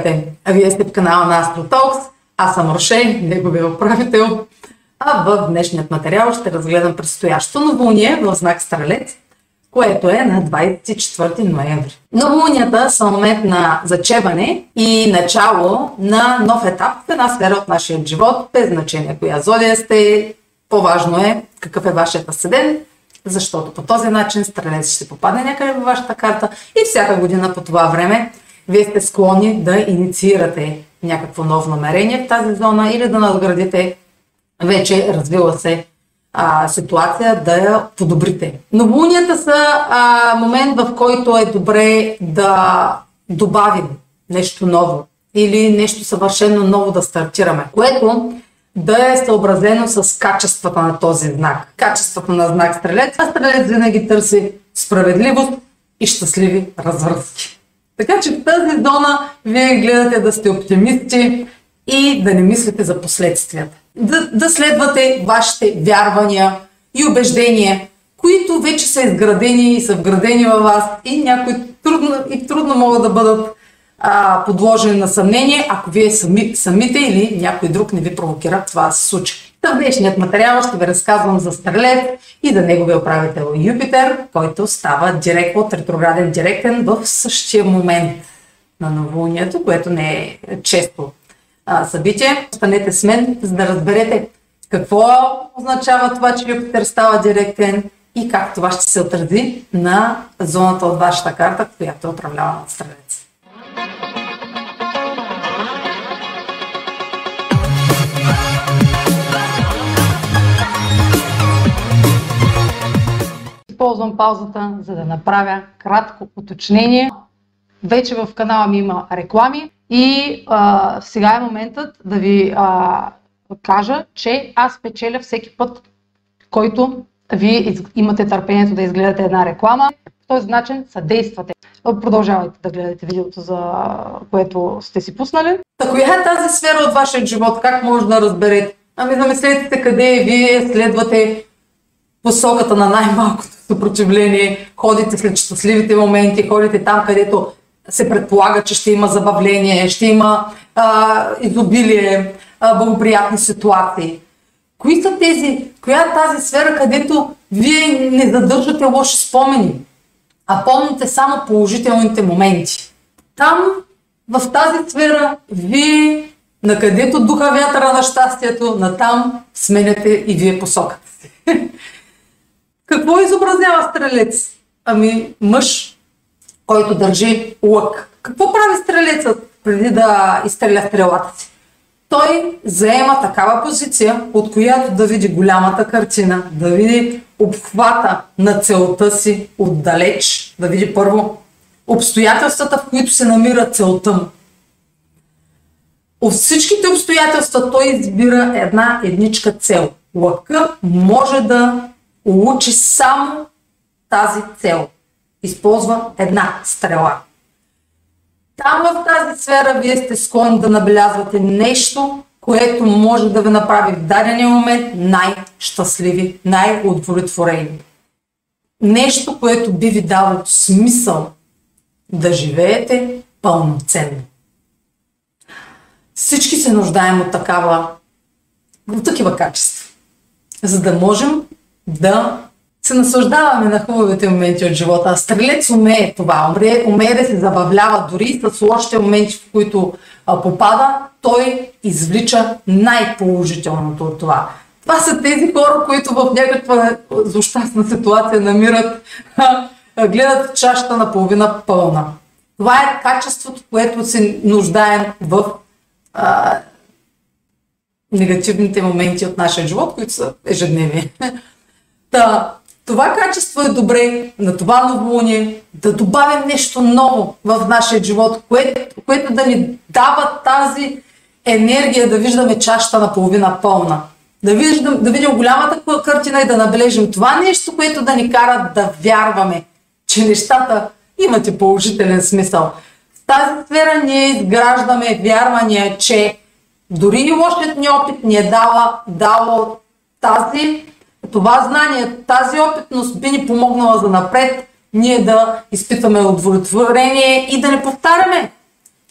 Здравейте! Вие сте в канала на AstroTalks. Аз съм Роше, неговия управител. А в днешният материал ще разгледам предстоящото новолуние в знак Стрелец, което е на 24 ноември. Новолунията са момент на зачеване и начало на нов етап в една сфера от нашия живот, без значение коя зодия сте. По-важно е какъв е вашият асцендент, защото по този начин стрелец ще попадне някъде във вашата карта и всяка година по това време вие сте склонни да инициирате някакво ново намерение в тази зона или да надградите вече развила се а, ситуация, да я подобрите. Новолунията са а, момент, в който е добре да добавим нещо ново или нещо съвършено ново да стартираме, което да е съобразено с качествата на този знак. Качествата на знак Стрелец, а Стрелец винаги търси справедливост и щастливи развръзки. Така че в тази зона вие гледате да сте оптимисти и да не мислите за последствията. Да, да следвате вашите вярвания и убеждения, които вече са изградени и са вградени във вас и някои трудно, и трудно могат да бъдат а, подложени на съмнение, ако вие сами, самите или някой друг не ви провокира това да се случи. В днешният материал ще ви разказвам за Стрелец и за неговия управител Юпитер, който става директ от ретрограден директен в същия момент на новолунието, което не е често събитие. Останете с мен, за да разберете какво означава това, че Юпитер става директен и как това ще се отрази на зоната от вашата карта, която е управлява на Стрелец. Използвам паузата, за да направя кратко уточнение. Вече в канала ми има реклами и а, сега е моментът да ви а, кажа, че аз печеля всеки път, който вие имате търпението да изгледате една реклама. По този начин съдействате. Продължавайте да гледате видеото, за което сте си пуснали. Та коя е тази сфера от вашия живот? Как може да разберете? Ами замислете къде вие следвате посоката на най-малкото съпротивление, ходите след щастливите моменти, ходите там, където се предполага, че ще има забавление, ще има а, изобилие, а, благоприятни ситуации. Кои са тези, коя е тази сфера, където вие не задържате лоши спомени, а помните само положителните моменти? Там, в тази сфера, вие, на където духа вятъра на щастието, натам сменяте и вие посоката си. Какво изобразява стрелец? Ами мъж, който държи лък. Какво прави стрелецът преди да изстреля стрелата си? Той заема такава позиция, от която да види голямата картина, да види обхвата на целта си отдалеч, да види първо обстоятелствата, в които се намира целта му. От всичките обстоятелства той избира една едничка цел. Лъка може да улучи само тази цел. Използва една стрела. Там в тази сфера вие сте склонни да набелязвате нещо, което може да ви направи в дадения момент най-щастливи, най-удовлетворени. Нещо, което би ви дало смисъл да живеете пълноценно. Всички се нуждаем от такава, от такива качества, за да можем да се наслаждаваме на хубавите моменти от живота. А стрелец умее това, умее, умее да се забавлява дори с лошите моменти, в които а, попада, той извлича най-положителното от това. Това са тези хора, които в някаква злощастна ситуация намират, гледат чашата на половина пълна. Това е качеството, което се нуждаем в а, негативните моменти от нашия живот, които са ежедневни. Та, това качество е добре на това новолуние да добавим нещо ново в нашия живот, което, което да ни дава тази енергия да виждаме чашата на половина пълна. Да видим, да видим голямата картина и да набележим това нещо, което да ни кара да вярваме, че нещата имат и положителен смисъл. В тази сфера ние изграждаме вярвания, че дори и лошият ни опит ни е дала, дало тази това знание, тази опитност би ни помогнала за напред ние да изпитваме удовлетворение и да не повтаряме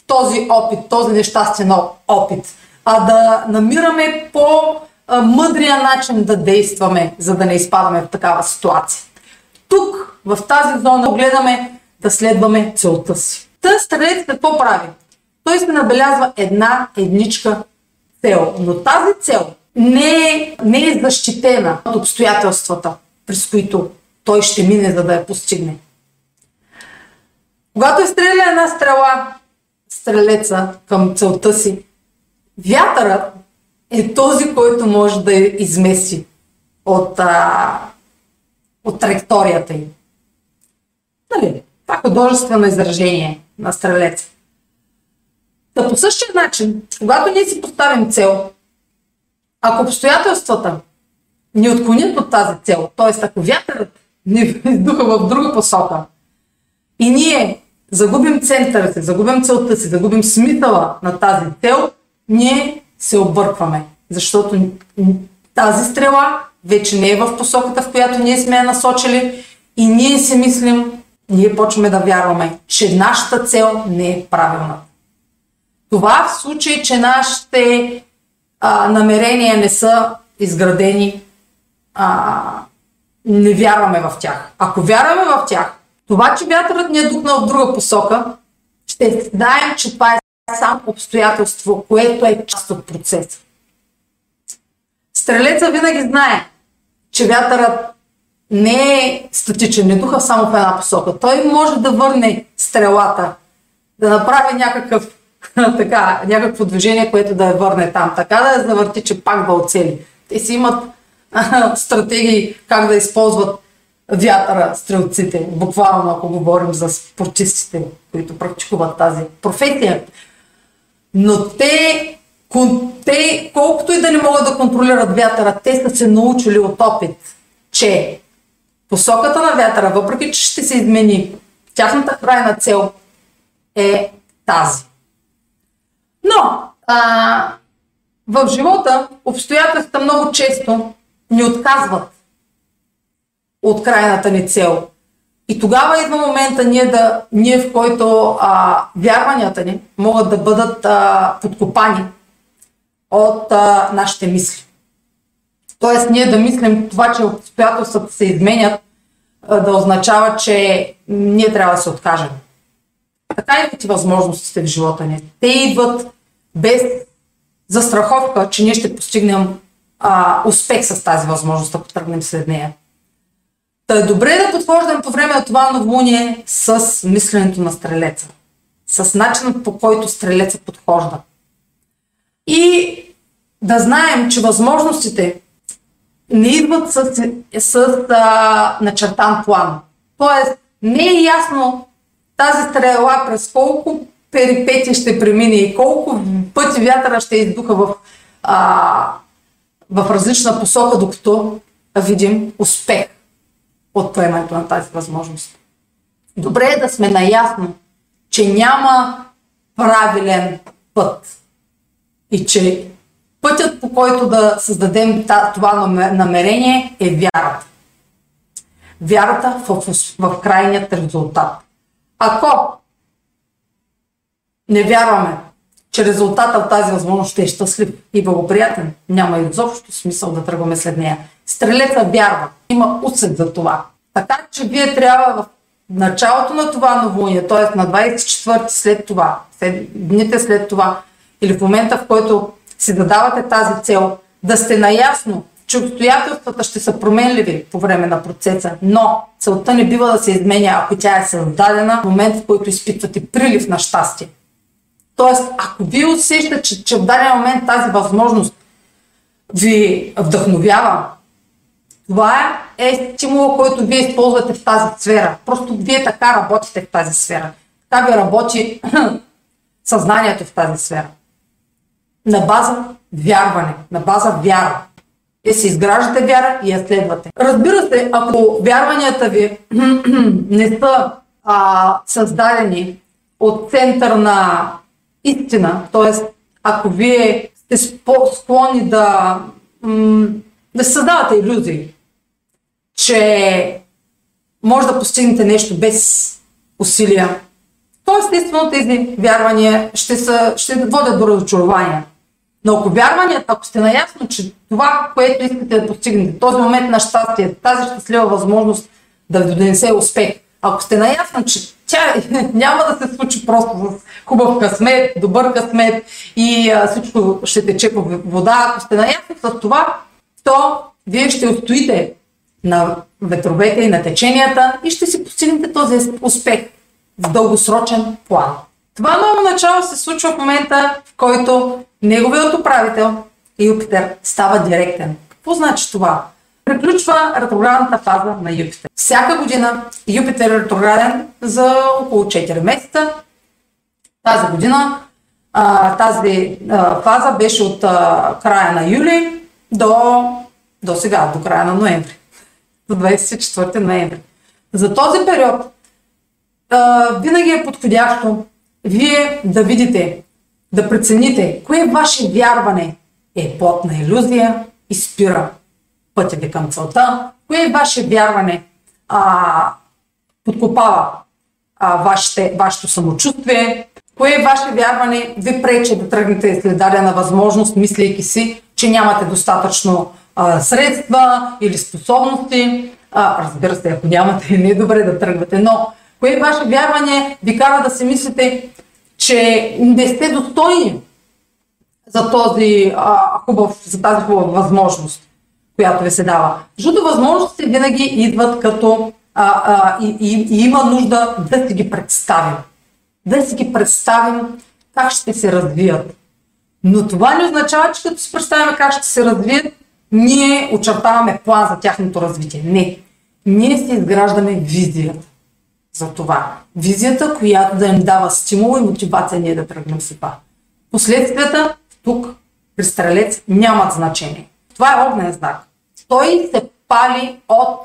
този опит, този нещастен опит, а да намираме по-мъдрия начин да действаме, за да не изпадаме в такава ситуация. Тук, в тази зона, гледаме да следваме целта си. Та стрелец какво прави? Той се набелязва една едничка цел, но тази цел не е, не е защитена от обстоятелствата, през които той ще мине, за да я постигне. Когато е стреля една стрела, стрелеца към целта си, вятърът е този, който може да я измеси от, а, от траекторията им. Нали? Това е художествено изражение на стрелеца. Та по същия начин, когато ние си поставим цел, ако обстоятелствата ни отклонят от тази цел, т.е. ако вятърът ни издуха в друга посока и ние загубим центъра си, загубим целта си, загубим смисъла на тази цел, ние се объркваме. Защото тази стрела вече не е в посоката, в която ние сме я насочили и ние си мислим, ние почваме да вярваме, че нашата цел не е правилна. Това в случай, че нашите а, намерения не са изградени, а, не вярваме в тях. Ако вярваме в тях, това, че вятърът ни е духнал в друга посока, ще знаем, че това е само обстоятелство, което е част от процеса. Стрелеца винаги знае, че вятърът не е статичен, не духа само в една посока. Той може да върне стрелата, да направи някакъв, така, някакво движение, което да я върне там, така да я завърти, че пак да оцели. Те си имат стратегии как да използват вятъра стрелците, буквално ако говорим за спортистите, които практикуват тази професия. Но те, те, колкото и да не могат да контролират вятъра, те са се научили от опит, че посоката на вятъра, въпреки че ще се измени, тяхната крайна цел е тази. Но а, в живота обстоятелствата много често ни отказват от крайната ни цел. И тогава идва момента ние, да, ние в който а, вярванията ни могат да бъдат а, подкопани от а, нашите мисли. Тоест ние да мислим това, че обстоятелствата се изменят, а, да означава, че ние трябва да се откажем. Така идват и възможностите в живота ни. Те идват без застраховка, че ние ще постигнем а, успех с тази възможност, ако тръгнем след нея. Та е добре да подхождам по време на това новолуние с мисленето на стрелеца. С начинът по който стрелеца подхожда. И да знаем, че възможностите не идват с, с а, начертан план. Тоест, не е ясно тази стрела през колко перипети ще премине и колко пъти вятъра ще издуха в, а, в различна посока, докато видим успех от поемането на тази възможност. Добре е да сме наясно, че няма правилен път и че пътят по който да създадем това намерение е вярата. Вярата в, в крайният резултат. Ако не вярваме, че резултата от тази възможност ще е щастлив и благоприятен, няма изобщо смисъл да тръгваме след нея. Стрелеца вярва, има усет за това. Така че вие трябва в началото на това новолуние, т.е. на 24 след това, дните след това, или в момента в който си задавате тази цел, да сте наясно, че обстоятелствата ще са променливи по време на процеса, но целта не бива да се изменя, ако тя е създадена в момент, в който изпитвате прилив на щастие. Тоест, ако вие усещате, че, че в даден момент тази възможност ви вдъхновява, това е стимула, който вие използвате в тази сфера. Просто вие така работите в тази сфера. Така ви работи съзнанието в тази сфера. На база вярване, на база вяра. Вие си изграждате вяра и я следвате. Разбира се, ако вярванията ви не са а, създадени от център на истина, т.е. ако вие сте склонни да, да създавате иллюзии, че може да постигнете нещо без усилия, то естествено тези вярвания ще, са, ще водят до разочарования. Но ако вярванията, ако сте наясно, че това, което искате да постигнете, този момент на щастие, тази щастлива възможност да ви донесе успех, ако сте наясно, че тя няма да се случи просто с хубав късмет, добър късмет и а, всичко ще тече по вода, ако сте наясно с това, то вие ще устоите на ветровете и на теченията и ще си постигнете този успех в дългосрочен план. Това ново начало се случва в момента, в който неговият управител Юпитер става директен. Какво значи това? Приключва ретроградната фаза на Юпитер. Всяка година Юпитер е ретрограден за около 4 месеца. Тази година а, тази а, фаза беше от а, края на юли до, до сега, до края на ноември. До 24 ноември. За този период а, винаги е подходящо вие да видите, да прецените, кое ваше вярване е плотна иллюзия и спира пътя ви към целта, кое ваше вярване а, подкопава а, вашите, вашето самочувствие, кое ваше вярване ви пречи да тръгнете след дадена възможност, мислейки си, че нямате достатъчно а, средства или способности. А, разбира се, ако нямате, не е добре да тръгвате, но кое ваше вярване ви кара да си мислите, че не сте достойни за, този, а, хубав, за тази хубава възможност, която ви се дава. Защото възможности винаги идват като а, а, и, и, и има нужда да си ги представим. Да си ги представим как ще се развият. Но това не означава, че като си представяме как ще се развият, ние очертаваме план за тяхното развитие. Не. Ние си изграждаме визията за това. Визията, която да им дава стимул и мотивация ние да тръгнем си това. Последствията тук при стрелец нямат значение. Това е огнен знак. Той се пали от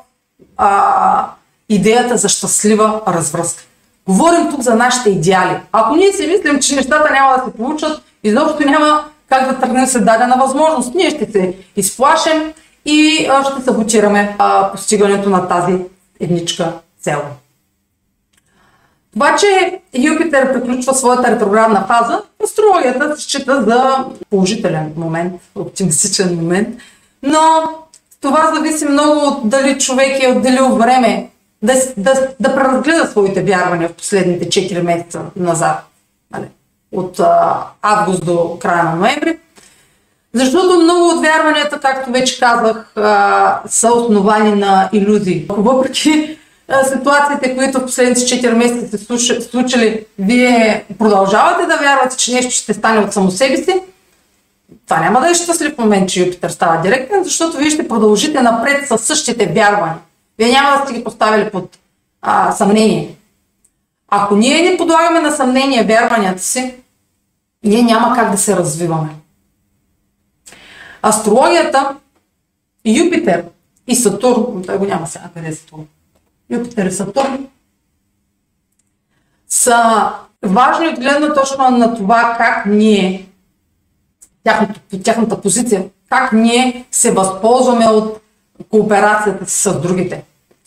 а, идеята за щастлива развръзка. Говорим тук за нашите идеали. Ако ние си мислим, че нещата няма да се получат, изобщо няма как да тръгнем след дадена възможност. Ние ще се изплашем и ще саботираме постигането на тази едничка цел. Обаче Юпитер приключва своята ретроградна фаза. Астрологията се счита за положителен момент, оптимистичен момент, но това зависи много от дали човек е отделил време да, да, да преразгледа своите вярвания в последните 4 месеца назад, нали, от август до края на ноември. Защото много от вярванията, както вече казах, са основани на иллюзии. Въпреки ситуациите, които в последните 4 месеца се случили, вие продължавате да вярвате, че нещо ще стане от само себе си, това няма да е щастлив момент, че Юпитер става директен, защото вие ще продължите напред с същите вярвания. Вие няма да сте ги поставили под а, съмнение. Ако ние не подлагаме на съмнение вярванията си, ние няма как да се развиваме. Астрологията, Юпитер и Сатурн, той го няма сега къде е Сатурн, Юпитер и Сатурн, са важни от гледна точка на това как ние, тяхната, тяхната позиция, как ние се възползваме от кооперацията си с другите.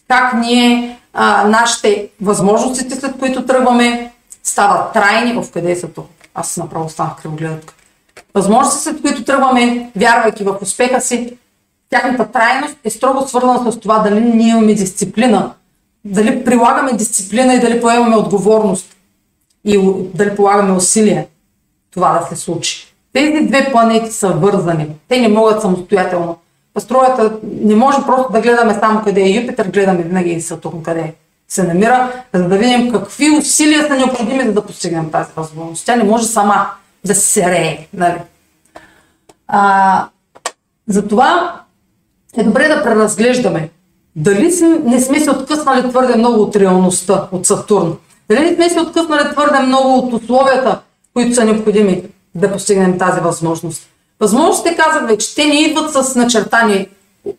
Как ние, а, нашите възможности, след които тръгваме, стават трайни. В къде са то? Аз направо станах кривогледатка. Възможности, след които тръгваме, вярвайки в успеха си, тяхната трайност е строго свързана с това дали ние имаме дисциплина, дали прилагаме дисциплина и дали поемаме отговорност и дали полагаме усилия това да се случи. Тези две планети са вързани. Те не могат самостоятелно. Астрологията не може просто да гледаме само къде е Юпитер, гледаме винаги и Сатурн къде се намира, за да видим какви усилия са необходими за да постигнем тази възможност. Тя не може сама да се серее. Нали? А, затова е добре да преразглеждаме дали не сме се откъснали твърде много от реалността, от Сатурн? Дали не сме се откъснали твърде много от условията, които са необходими да постигнем тази възможност? Възможностите, казах вече, те не идват с начертани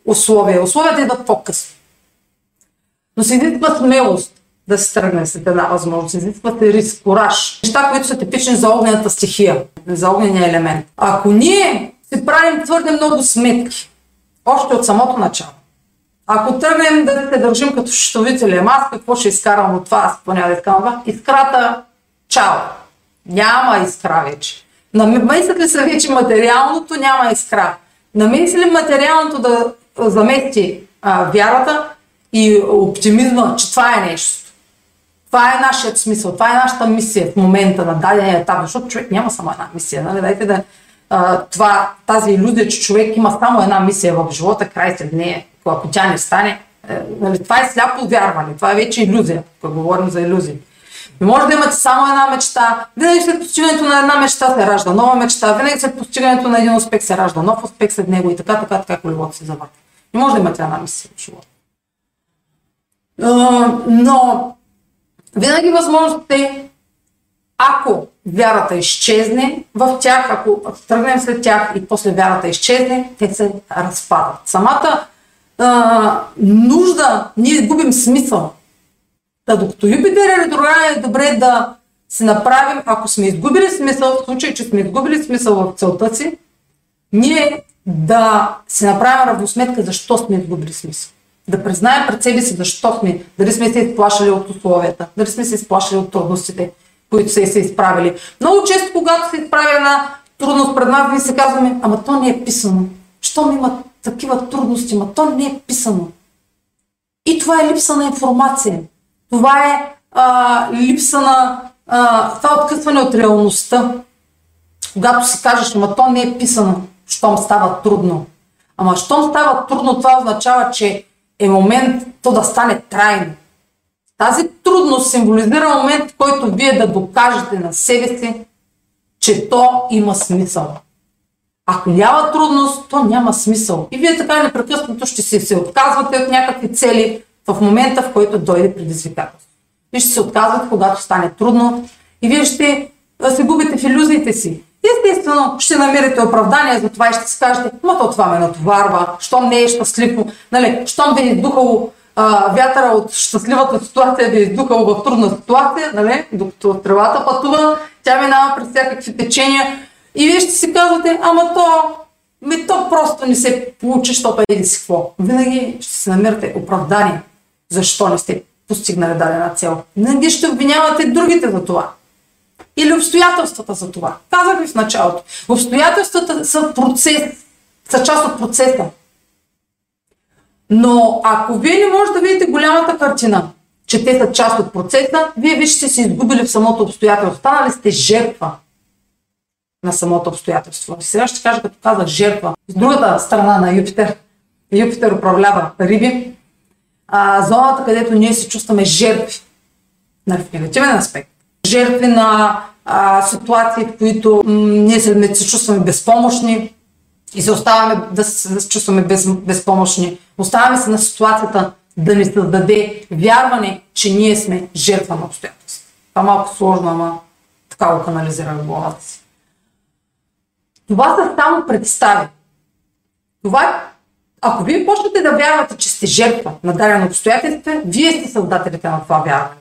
условия. Условията идват по-късно. Но се изисква смелост да се тръгне след една възможност. Изисква се риск, кораж. Неща, които са типични за огнената стихия, за огнения елемент. Ако ние се правим твърде много сметки, още от самото начало, ако тръгнем да се държим като щитовители, аз какво ще изкарам от това, аз няма да това, искрата чао. Няма искра вече. Намесят ли се вече материалното, няма искра. Намеси ли материалното да замести а, вярата и оптимизма, че това е нещо. Това е нашият смисъл, това е нашата мисия в момента на дадения етап, защото човек няма само една мисия. Нали? Дайте да, а, това, тази иллюзия, че човек има само една мисия в живота, край след нея, ако тя не стане, е, нали, това е сляпо вярване, това е вече иллюзия, ако говорим за иллюзии. И може да имате само една мечта, винаги след постигането на една мечта се ражда нова мечта, винаги след постигането на един успех се ражда нов успех след него и така, така, така, колелото се завърта. Не може да имате една мисия в живота. Но винаги възможностите, ако вярата изчезне в тях, ако тръгнем след тях и после вярата изчезне, те се разпадат. Самата а, нужда, ние губим смисъл. Та докато Юпитер е ретрограден е добре да се направим, ако сме изгубили смисъл, в случай, че сме изгубили смисъл в целта си, ние да си направим равносметка защо сме изгубили смисъл. Да признаем пред себе си защо сме, дали сме се изплашили от условията, дали сме се изплашили от трудностите, които са се изправили. Много често, когато се изправя една трудност пред нас, ние се казваме, ама то не е писано. Щом има такива трудности, ама то не е писано. И това е липса на информация. Това е а, липса на а, това откъсване от реалността. Когато си кажеш, ама то не е писано, щом става трудно. Ама щом става трудно, това означава, че е момент то да стане трайно. Тази трудност символизира момент, в който вие да докажете на себе си, че то има смисъл. Ако няма трудност, то няма смисъл. И вие така непрекъснато ще се, се отказвате от някакви цели в момента, в който дойде предизвикателство. Вие ще се отказвате, когато стане трудно и вие ще се губите в иллюзиите си. Естествено, ще намерите оправдание за това и ще си кажете, ма то това ме натоварва, щом не е щастливо, нали, щом ви е издухало а, вятъра от щастливата ситуация, ви е издухало в трудна ситуация, нали, докато тревата пътува, тя минава през всякакви течения и вие ще си казвате, ама то, ми то просто не се получи, защото еди си какво. Винаги ще си намерите оправдание, защо не сте постигнали дадена цел. Не ще обвинявате другите за това или обстоятелствата за това. Казах ви в началото. Обстоятелствата са процес, са част от процеса. Но ако вие не можете да видите голямата картина, че те са част от процеса, вие вие ще се изгубили в самото обстоятелство. Станали сте жертва на самото обстоятелство. Сега ще кажа, като казах жертва. С другата страна на Юпитер. Юпитер управлява риби. А, зоната, където ние се чувстваме жертви. В негативен аспект жертви на а, ситуации, в които м- ние се, се чувстваме безпомощни и се оставаме да се, да се чувстваме без, безпомощни. Оставаме се на ситуацията да ни създаде вярване, че ние сме жертва на обстоятелства. Това малко сложно, ама така го канализирам в главата си. Това са само представи. Това, ако вие почнете да вярвате, че сте жертва на дадено обстоятелство, вие сте създателите на това вярване.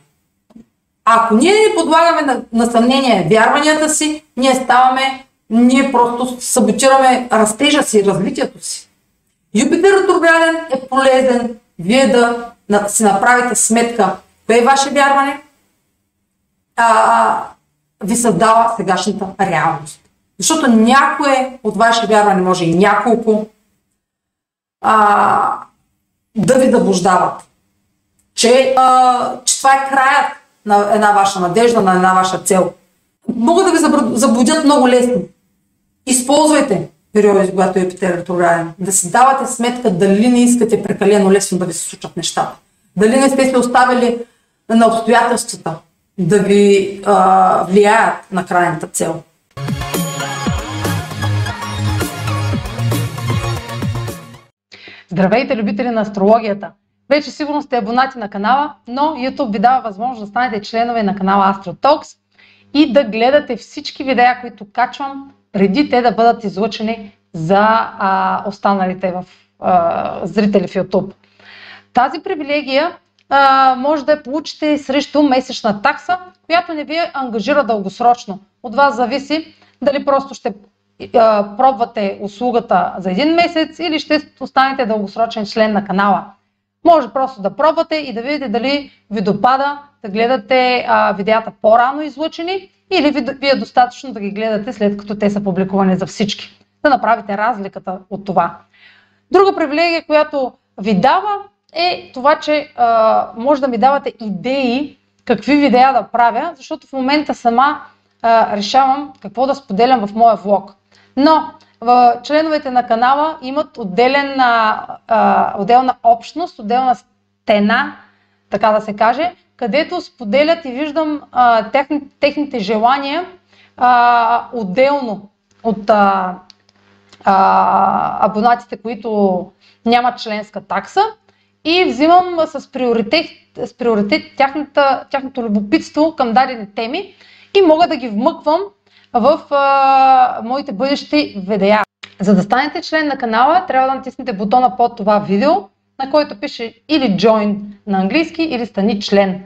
Ако ние не подлагаме на, на съмнение вярванията си, ние ставаме, ние просто саботираме растежа си, развитието си. Юпитер ретрограден е полезен вие да си направите сметка кое е ваше вярване, а, ви създава сегашната реалност. Защото някое от ваше вярване, може и няколко, а, да ви заблуждават, че, а, че това е краят на една ваша надежда, на една ваша цел. Могат да ви заблудят много лесно. Използвайте периоди, когато е Питер ретрограден. Да си давате сметка дали не искате прекалено лесно да ви се случат нещата. Дали не сте се оставили на обстоятелствата да ви а, влияят на крайната цел. Здравейте, любители на астрологията! Вече сигурно сте абонати на канала, но YouTube ви дава възможност да станете членове на канала AstroTalks и да гледате всички видеа, които качвам, преди те да бъдат излъчени за а, останалите в, а, зрители в YouTube. Тази привилегия а, може да я получите срещу месечна такса, която не ви ангажира дългосрочно. От вас зависи дали просто ще пробвате услугата за един месец или ще останете дългосрочен член на канала. Може просто да пробвате и да видите дали ви допада да гледате а, видеята по-рано излъчени или ви, ви е достатъчно да ги гледате след като те са публикувани за всички. Да направите разликата от това. Друга привилегия, която ви дава е това, че а, може да ми давате идеи какви видеа да правя, защото в момента сама а, решавам какво да споделям в моя влог. Но в членовете на канала имат отделен, а, отделна общност, отделна стена, така да се каже, където споделят и виждам техните желания отделно от абонатите, които нямат членска такса и взимам с приоритет, с приоритет тяхната, тяхното любопитство към дадени теми и мога да ги вмъквам в а, моите бъдещи видеа. За да станете член на канала, трябва да натиснете бутона под това видео, на който пише или Join на английски, или Стани член.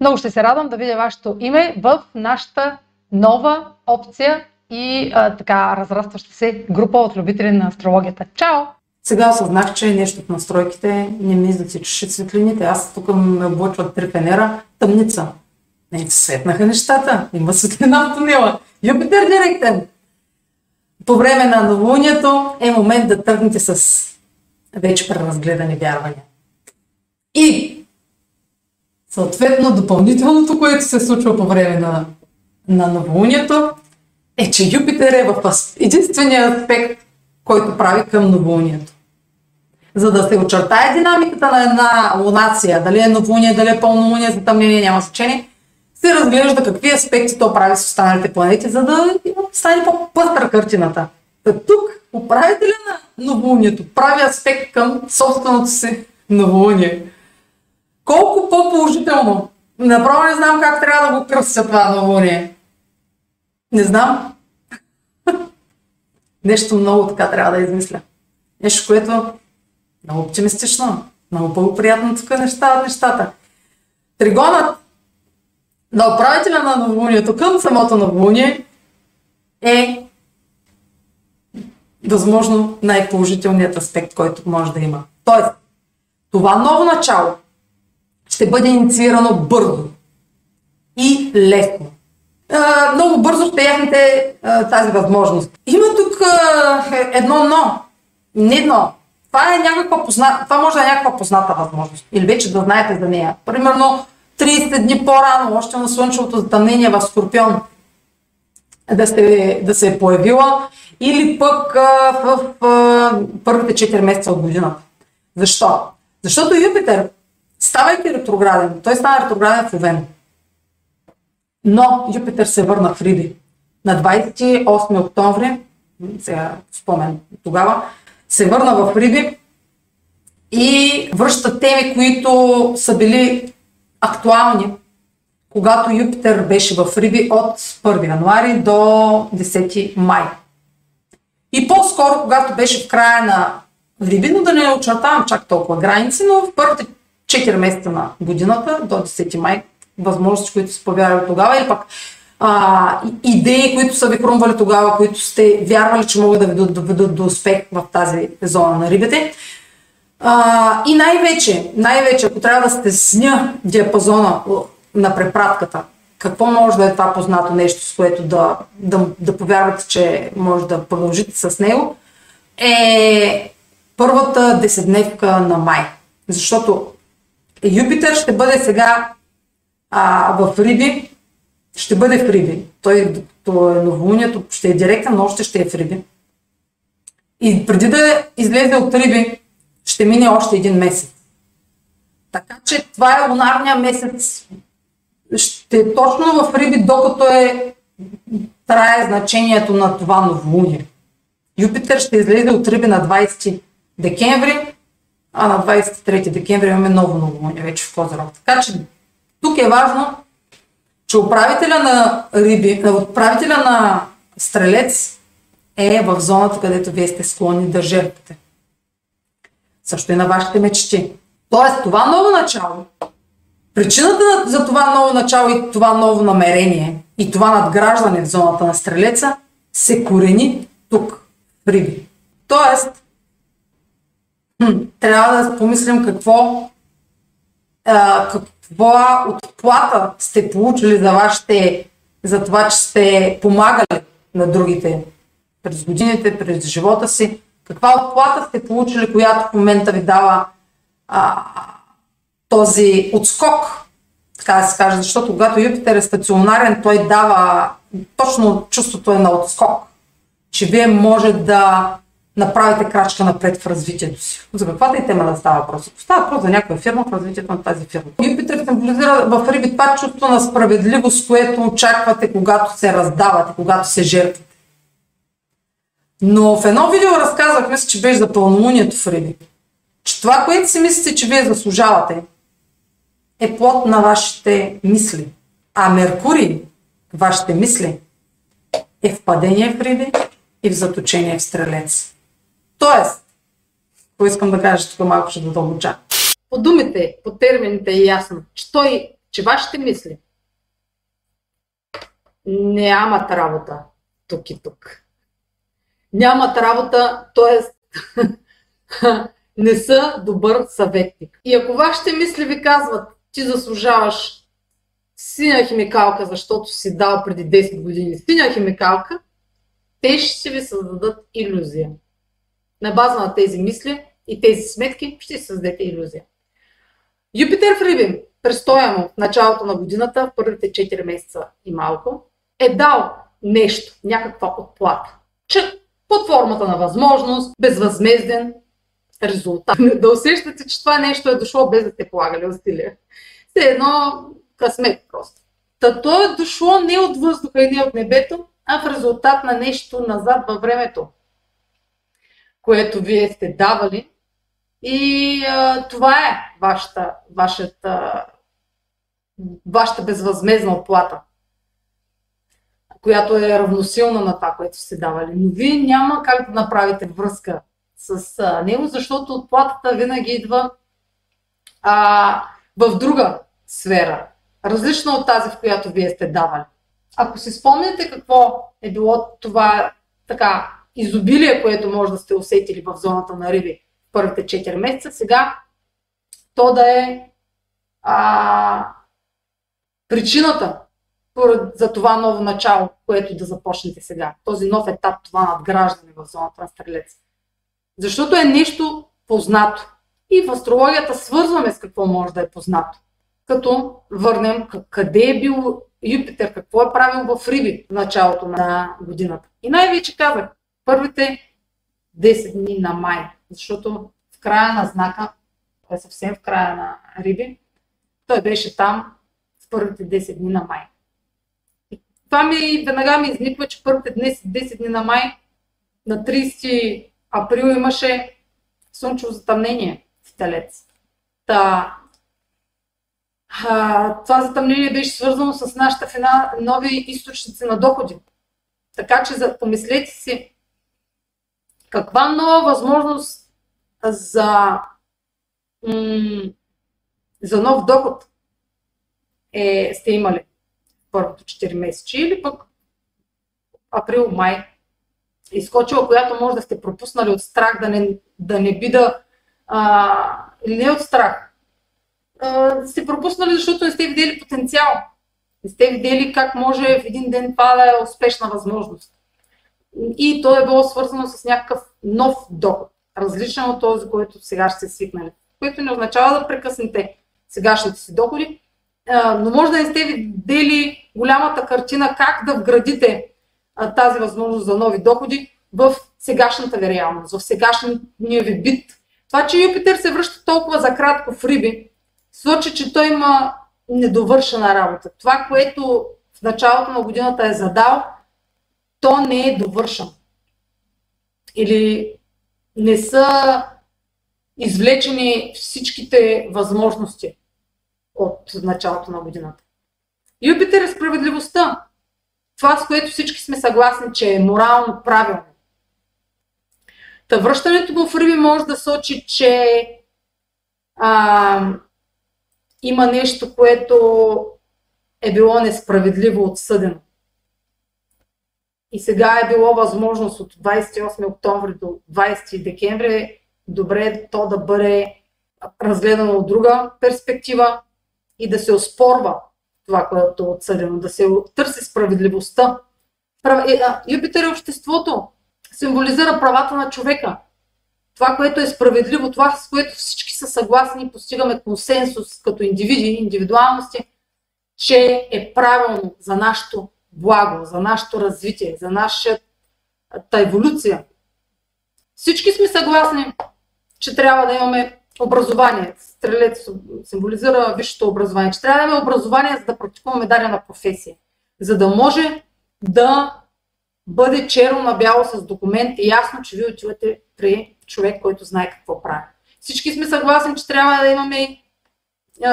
Много ще се радвам да видя вашето име в нашата нова опция и а, така разрастваща се група от любители на астрологията. Чао! Сега осъзнах, че нещо в настройките не ми засичаше светлините. Аз тук ме облъчват три фенера, тъмница. Не, светнаха нещата. Има светлина в тунела. Юпитер директен. По време на новолунието е момент да тръгнете с вече преразгледани вярвания. И съответно допълнителното, което се случва по време на, на новолунието, е, че Юпитер е в единствения аспект, който прави към новолунието. За да се очертае динамиката на една лунация, дали е новолуние, дали е пълнолуние, затъмнение, няма значение, се разглежда какви аспекти то прави с останалите планети, за да стане по-пъстра картината. Та тук управителя на новолунието прави аспект към собственото си новолуние. Колко по-положително! Направо не знам как трябва да го кръстя това новолуние. Не знам. Нещо много така трябва да измисля. Нещо, което много оптимистично, много по-приятно тук неща нещата. Тригонът на управителя на новолунието към самото новолуние е възможно най-положителният аспект, който може да има. Тоест, това ново начало ще бъде инициирано бързо и лесно. А, много бързо ще яхнете тази възможност. Има тук а, едно но. Не но. Това, е някаква позна... Това може да е някаква позната възможност. Или вече да знаете за нея. Примерно 30 дни по-рано, още на слънчевото затъмнение в Скорпион, да, сте, да се е появила. Или пък а, в а, първите 4 месеца от годината. Защо? Защото Юпитер, ставайки ретрограден, той стана ретрограден в Овен. Но Юпитер се върна в Риби. На 28 октомври, сега спомен тогава, се върна в Риби и връща теми, които са били актуални, когато Юпитер беше в Риби от 1 януари до 10 май. И по-скоро, когато беше в края на Риби, но да не очертавам чак толкова граници, но в първите 4 месеца на годината до 10 май, възможности, които се повярвали тогава, или пък а, идеи, които са ви хрумвали тогава, които сте вярвали, че могат да ви доведат до успех в тази зона на рибите. А, и най-вече, най-вече, ако трябва да стесня диапазона на препратката, какво може да е това познато нещо, с което да, да, да повярвате, че може да продължите с него, е първата десетдневка на май. Защото Юпитер ще бъде сега а, в Риби, ще бъде в Риби. Той, то е новолунието, ще е директен, но още ще е в Риби. И преди да излезе от Риби, ще мине още един месец. Така че това е лунарния месец. Ще е точно в Риби, докато е трае значението на това новолуние. Юпитер ще излезе от Риби на 20 декември, а на 23 декември имаме ново новолуние вече в Козирог. Така че тук е важно, че управителя на Риби, управителя на Стрелец е в зоната, където вие сте склонни да жертвате също и на вашите мечти. Тоест, това ново начало, причината за това ново начало и това ново намерение и това надграждане в зоната на стрелеца се корени тук, в Риби. Тоест, трябва да помислим какво, а, отплата сте получили за вашите, за това, че сте помагали на другите през годините, през живота си. Каква отплата сте получили, която в момента ви дава а, този отскок, така да се каже, защото когато Юпитер е стационарен, той дава точно чувството е на отскок, че вие може да направите крачка напред в развитието си. За каквата и тема да става въпрос? Ако става въпрос за някоя фирма в развитието на тази фирма. Юпитер символизира в Риби това чувство на справедливост, което очаквате, когато се раздавате, когато се жертвате. Но в едно видео разказах, мисля, че беше за пълнолунието в Риби, че това, което си мислите, че вие заслужавате, е плод на вашите мисли. А Меркурий, вашите мисли, е в падение в Риби и в заточение в Стрелец. Тоест, какво искам да кажа, тук малко ще задълбоча. По думите, по термините е ясно, че той, че вашите мисли нямат работа тук и тук. Нямат работа, т.е. не са добър съветник. И ако вашите мисли ви казват, ти заслужаваш синя химикалка, защото си дал преди 10 години синя химикалка, те ще ви създадат иллюзия. На база на тези мисли и тези сметки ще си създадете иллюзия. Юпитер в Риби, престоя в началото на годината, в първите 4 месеца и малко, е дал нещо, някаква отплата. Че под формата на възможност, безвъзмезден резултат. Да усещате, че това нещо е дошло без да сте полагали усилия. Все едно късмет просто. Та то е дошло не от въздуха и не от небето, а в резултат на нещо назад във времето, което вие сте давали. И а, това е вашата, вашата, вашата безвъзмезна оплата, която е равносилна на това, което сте давали. Но вие няма как да направите връзка с него, защото отплатата винаги идва а, в друга сфера, различна от тази, в която вие сте давали. Ако си спомняте какво е било това така изобилие, което може да сте усетили в зоната на Риби в първите 4 месеца, сега то да е а, причината за това ново начало, което да започнете сега. Този нов етап, това надграждане в зоната на Стрелец. Защото е нещо познато. И в астрологията свързваме с какво може да е познато като върнем къде е бил Юпитер, какво е правил в Риби в началото на годината. И най-вече казах, първите 10 дни на май, защото в края на знака, е съвсем в края на Риби, той беше там в първите 10 дни на май. Това ми веднага ми изниква, че първите 10 дни на май, на 30 април имаше слънчево затъмнение в Телец. Та, а, това затъмнение беше свързано с нашите фина, нови източници на доходи. Така че за, помислете си каква нова възможност за, м- за нов доход е, сте имали първото 4 месече или пък април-май изкочила, която може да сте пропуснали от страх да не, да не би да а, не от страх, сте пропуснали, защото не сте видели потенциал. Не сте видели как може в един ден това да е успешна възможност. И то е било свързано с някакъв нов доход, различен от този, който сега ще се свикнали. Което не означава да прекъснете сегашните си доходи, но може да не сте видели голямата картина как да вградите тази възможност за нови доходи в сегашната ви реалност, в сегашния ви бит. Това, че Юпитер се връща толкова за кратко в Риби, сочи, че той има недовършена работа. Това, което в началото на годината е задал, то не е довършено. Или не са извлечени всичките възможности от началото на годината. Юпитер е справедливостта. Това, с което всички сме съгласни, че е морално правилно. Та връщането му в Риби може да сочи, че а, има нещо, което е било несправедливо отсъдено. И сега е било възможност от 28 октомври до 20 декември добре е то да бъде разгледано от друга перспектива и да се оспорва това, което е отсъдено, да се търси справедливостта. Е, Юпитер е обществото, символизира правата на човека. Това, което е справедливо, това, с което всички са съгласни и постигаме консенсус като индивиди, индивидуалности, че е правилно за нашето благо, за нашето развитие, за нашата еволюция. Всички сме съгласни, че трябва да имаме образование. Стрелец символизира висшето образование. Че трябва да имаме образование, за да практикуваме дадена професия. За да може да бъде черно на бяло с документ и ясно, че вие отивате при човек, който знае какво прави. Всички сме съгласни, че трябва да имаме,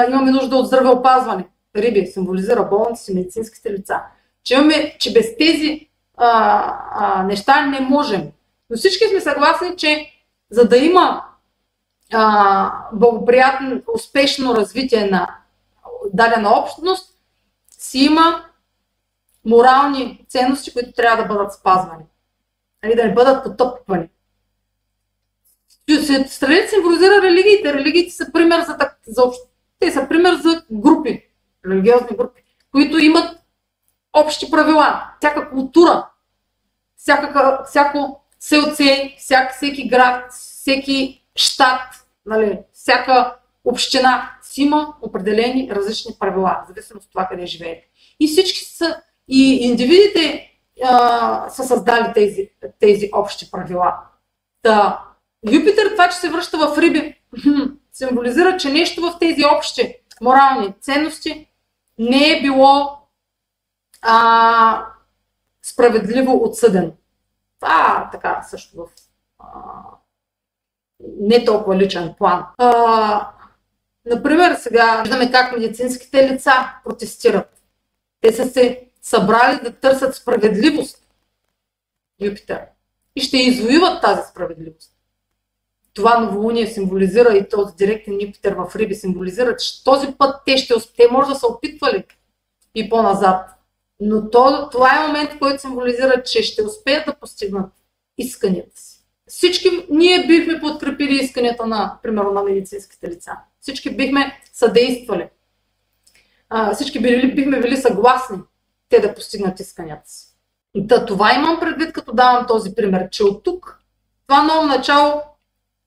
имаме нужда от здравеопазване. Риби символизира болници, медицинските лица. Че, имаме, че без тези а, а, неща не можем. Но всички сме съгласни, че за да има благоприятно, успешно развитие на дадена общност, си има морални ценности, които трябва да бъдат спазвани. Нали, да не бъдат потъпвани. Стрелец символизира религиите. Религиите са пример за, за. Те са пример за групи, религиозни групи, които имат общи правила. Всяка култура, всяка, всяко селце, всяк, всеки град, всеки щат, нали, всяка община си има определени различни правила, в от това къде живеете. И всички са, и индивидите а, са създали тези, тези общи правила. Та, Юпитер, това, че се връща в Риби, символизира, че нещо в тези общи морални ценности не е било а, справедливо отсъдено. Това така също в а, не толкова личен план. А, например, сега виждаме как медицинските лица протестират. Те са се събрали да търсят справедливост. Юпитер. И ще извоюват тази справедливост. Това новолуние символизира и този директен Юпитер в Риби символизира, че този път те ще те може да са опитвали и по-назад. Но то, това е момент, който символизира, че ще успеят да постигнат исканията си. Всички ние бихме подкрепили исканията на, примерно, на медицинските лица. Всички бихме съдействали. А, всички били, бихме били съгласни те да постигнат исканията си. Та, това имам предвид, като давам този пример, че от тук това ново начало,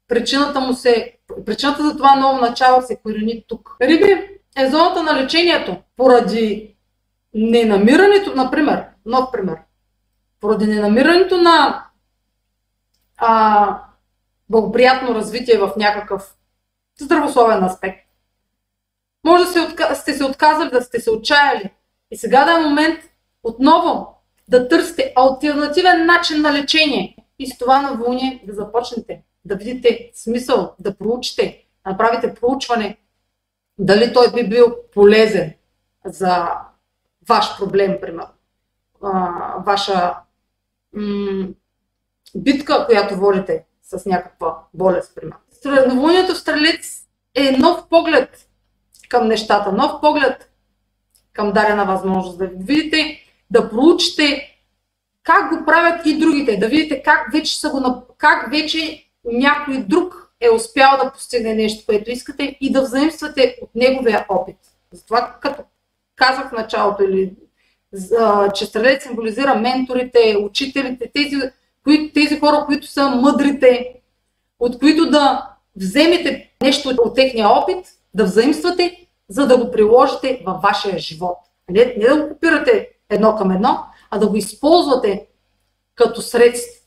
причината му се, причината за това ново начало се корени тук. Риби е зоната на лечението поради ненамирането, например, нов пример, поради ненамирането на а, благоприятно развитие в някакъв здравословен аспект. Може да се отка... сте се отказали, да сте се отчаяли. И сега да е момент отново да търсите альтернативен начин на лечение. И с това на вълни да започнете да видите смисъл, да проучите, направите проучване, дали той би бил полезен за ваш проблем, примерно, ваша битка, която водите с някаква болест, примерно. Новолунието в Стрелец е нов поглед към нещата, нов поглед към дарена възможност. Да видите, да проучите как го правят и другите, да видите как вече, са го, как вече някой друг е успял да постигне нещо, което искате и да взаимствате от неговия опит. Затова, като казах в началото, или, че стрелец символизира менторите, учителите, тези тези хора, които са мъдрите, от които да вземете нещо от техния опит, да взаимствате, за да го приложите във вашия живот. Не, не да го копирате едно към едно, а да го използвате като средство.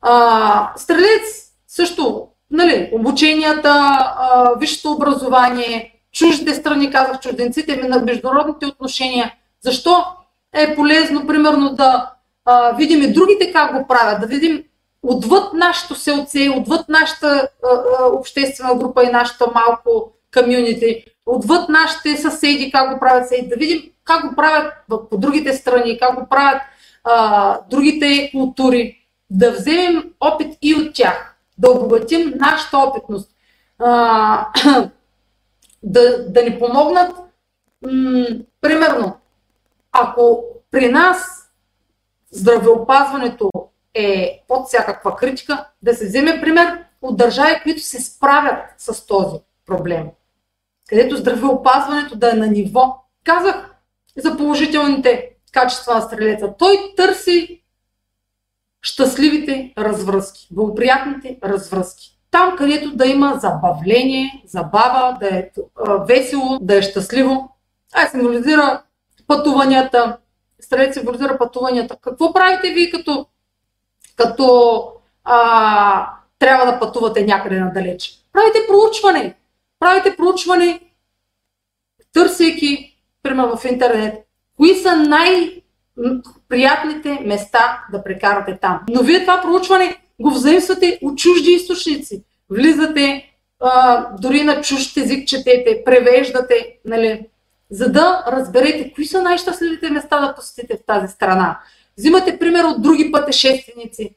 А, стрелец също, нали, обученията, а, висшето образование, чуждите страни, казах чужденците, на международните отношения. Защо е полезно, примерно, да видим и другите как го правят, да видим отвъд нашето селце, отвъд нашата обществена група и нашата малко комюнити, отвъд нашите съседи как го правят да видим как го правят по другите страни, как го правят а, другите култури, да вземем опит и от тях, да обогатим нашата опитност, а, да, да ни помогнат. М- примерно, ако при нас здравеопазването е под всякаква критика, да се вземе пример от държави, които се справят с този проблем. Където здравеопазването да е на ниво. Казах за положителните качества на стрелеца. Той търси щастливите развръзки, благоприятните развръзки. Там, където да има забавление, забава, да е весело, да е щастливо. Ай символизира пътуванията. Стрелец символизира пътуванията. Какво правите вие като, като а, трябва да пътувате някъде надалеч? Правите проучване. Правите проучване, търсейки, примерно в интернет, кои са най- приятните места да прекарате там. Но вие това проучване го взаимствате от чужди източници. Влизате, а, дори на чужд език четете, превеждате, нали, за да разберете кои са най-щастливите места да посетите в тази страна. Взимате пример от други пътешественици.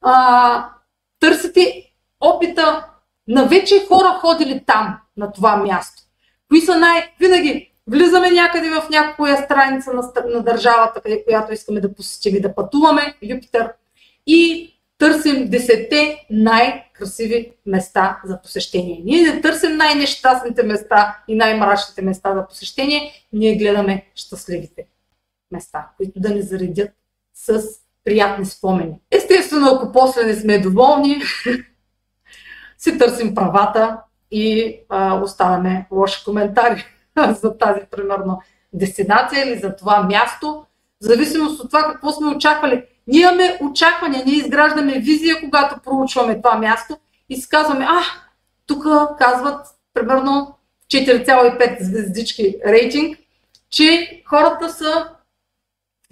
А, търсите опита на вече хора ходили там, на това място. Кои са най... Винаги влизаме някъде в някоя страница на, на държавата, която искаме да посетим и да пътуваме, Юпитер, и търсим десете най-красиви места за посещение. Ние не търсим най-нещастните места и най-мрачните места за посещение, ние гледаме щастливите места, които да ни заредят с приятни спомени. Естествено, ако после не сме доволни, си търсим правата и а, оставяме лоши коментари за тази, примерно, дестинация или за това място, в зависимост от това какво сме очаквали. Ние имаме очаквания, ние изграждаме визия, когато проучваме това място и си казваме, а, тук казват, примерно, 4,5 звездички рейтинг, че хората са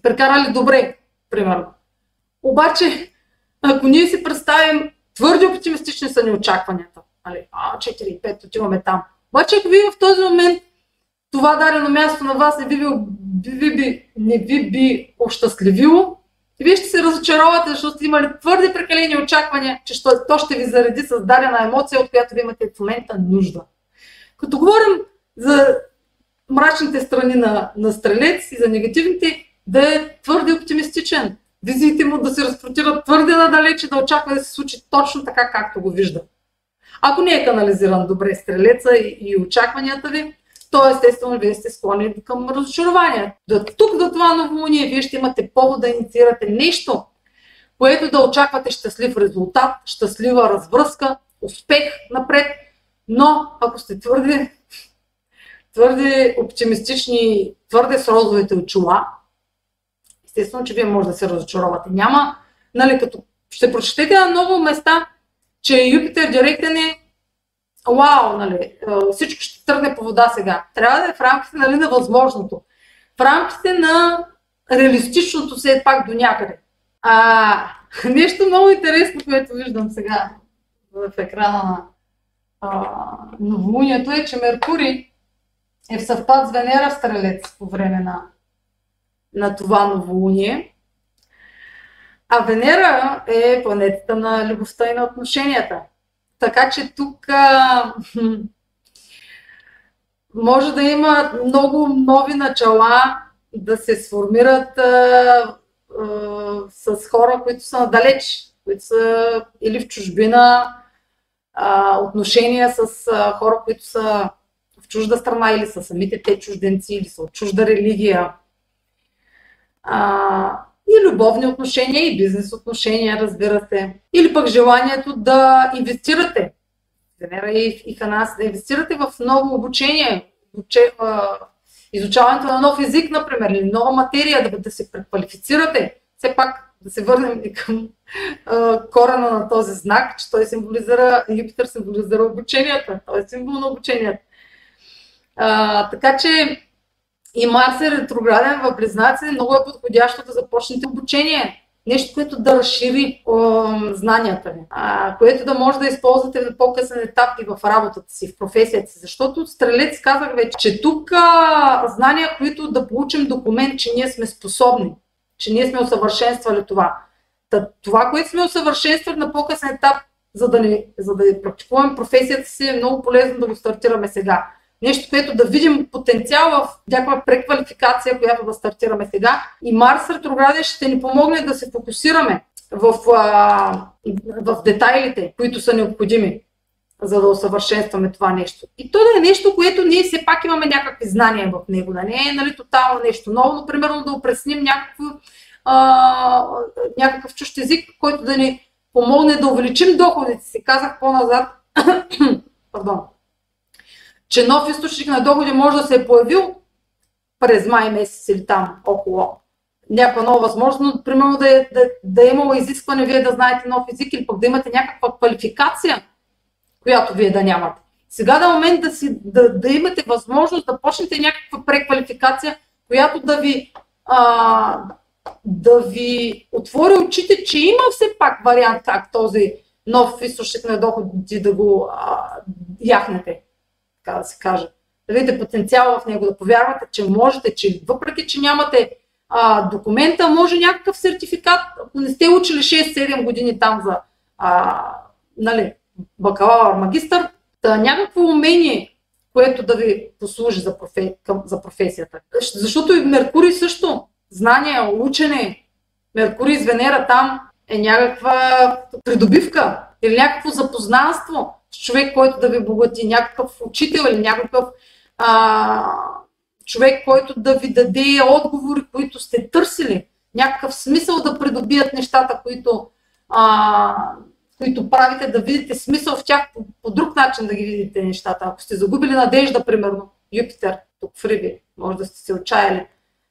прекарали добре, примерно. Обаче, ако ние си представим твърде оптимистични са ни очакванията, нали, а, 4,5 отиваме там. Обаче, ако вие в този момент това дадено място на вас не ви, би, би, не ви би ощастливило, вие ще се разочаровате, защото сте имали твърде прекалени очаквания, че то ще ви зареди с дадена емоция, от която ви имате в момента нужда. Като говорим за мрачните страни на, на стрелец и за негативните, да е твърде оптимистичен. Визиите му да се разпротират твърде надалече, да очаква да се случи точно така, както го вижда. Ако не е канализиран добре стрелеца и, и очакванията ви, то естествено вие сте склонни към разочарование. До тук, до това новолуние, вие ще имате повод да инициирате нещо, което да очаквате щастлив резултат, щастлива развръзка, успех напред, но ако сте твърде, твърде оптимистични, твърде с розовите очила, естествено, че вие може да се разочаровате. Няма, нали, като ще прочетете на много места, че Юпитер директен е вау, нали, всичко ще тръгне по вода сега. Трябва да е в рамките нали, на възможното. В рамките на реалистичното все пак до някъде. А, нещо много интересно, което виждам сега в екрана на новолунието е, че Меркурий е в съвпад с Венера в Стрелец по време на, на това новолуние. А Венера е планетата на любовта и на отношенията. Така че тук а, може да има много нови начала да се сформират а, а, с хора, които са надалеч, които са или в чужбина, а, отношения с а, хора, които са в чужда страна или са самите те чужденци, или са от чужда религия. А, и любовни отношения, и бизнес отношения, разбира се. Или пък желанието да инвестирате. Венера и, и Ханас, да инвестирате в ново обучение, уче, а, изучаването на нов език, например, или нова материя, да, да се преквалифицирате. Все пак да се върнем и към а, корена на този знак, че той символизира, Юпитер символизира обученията, той е символ на обученията. А, така че и Марс е ретрограден в Близнаци, много е подходящо да започнете обучение. Нещо, което да разшири о, знанията ви, а, което да може да използвате на по-късен етап и в работата си, в професията си. Защото стрелец казах вече, че тук а, знания, които да получим документ, че ние сме способни, че ние сме усъвършенствали това. Та, това, което сме усъвършенствали на по-късен етап, за да, не, за да практикуваме професията си, е много полезно да го стартираме сега нещо, което да видим потенциал в някаква преквалификация, която да стартираме сега. И Марс ретрограден ще ни помогне да се фокусираме в, а, в детайлите, които са необходими, за да усъвършенстваме това нещо. И то да е нещо, което ние все пак имаме някакви знания в него, да не е нали, тотално нещо ново, но примерно да опресним някакво, а, някакъв чущ език, който да ни помогне да увеличим доходите си. Казах по-назад, пардон, че нов източник на доходи може да се е появил през май месец или там около някаква нова възможност, примерно да е, да, да е имало изискване вие да знаете нов език или пък да имате някаква квалификация, която вие да нямате. Сега да е момент да, си, да, да имате възможност да почнете някаква преквалификация, която да ви, а, да ви отвори очите, че има все пак вариант как този нов източник на доходи да го а, яхнете, така да се каже. Да видите потенциала в него, да повярвате, че можете, че въпреки, че нямате а, документа, може някакъв сертификат, ако не сте учили 6-7 години там за а, нали, бакалавър, магистър, да някакво умение, което да ви послужи за, профе, към, за професията. Защото и Меркурий също, знание, учене, Меркурий с Венера там е някаква придобивка или някакво запознанство човек, който да ви богати, някакъв учител или някакъв а, човек, който да ви даде отговори, които сте търсили, някакъв смисъл да придобият нещата, които, а, които правите, да видите смисъл в тях по, по друг начин да ги видите нещата. Ако сте загубили надежда, примерно, Юпитер, тук в Риби, може да сте се отчаяли,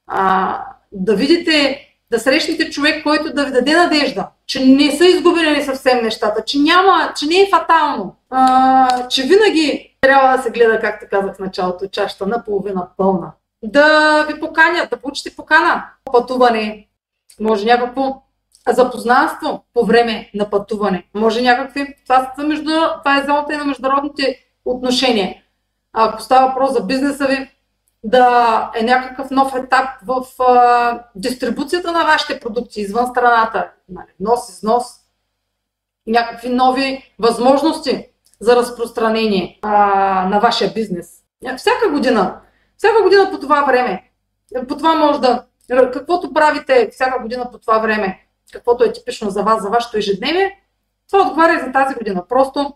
а, да видите, да срещнете човек, който да ви даде надежда, че не са изгубени съвсем нещата, че няма, че не е фатално, а, че винаги трябва да се гледа, както казах в началото, чашата наполовина пълна. Да ви поканят, да получите покана. Пътуване, може някакво запознанство по време на пътуване. Може някакви, това, са между, това е зоната и на международните отношения. Ако става въпрос за бизнеса ви, да е някакъв нов етап в а, дистрибуцията на вашите продукти извън страната. Нали, нос, износ, някакви нови възможности за разпространение а, на вашия бизнес. Всяка година, всяка година по това време, по това може да, каквото правите всяка година по това време, каквото е типично за вас, за вашето ежедневие, това отговаря и за тази година. Просто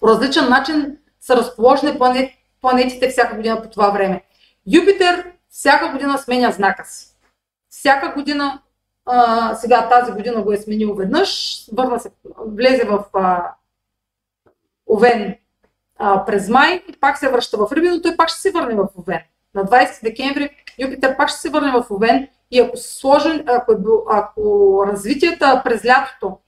по различен начин са разположени планет, планетите всяка година по това време. Юпитер всяка година сменя знака си. Всяка година, а, сега тази година го е сменил веднъж, върна се, влезе в а, Овен а, през май и пак се връща в Риби, но той пак ще се върне в Овен. На 20 декември Юпитер пак ще се върне в Овен и ако, сложен, ако, е ако развитията през лятото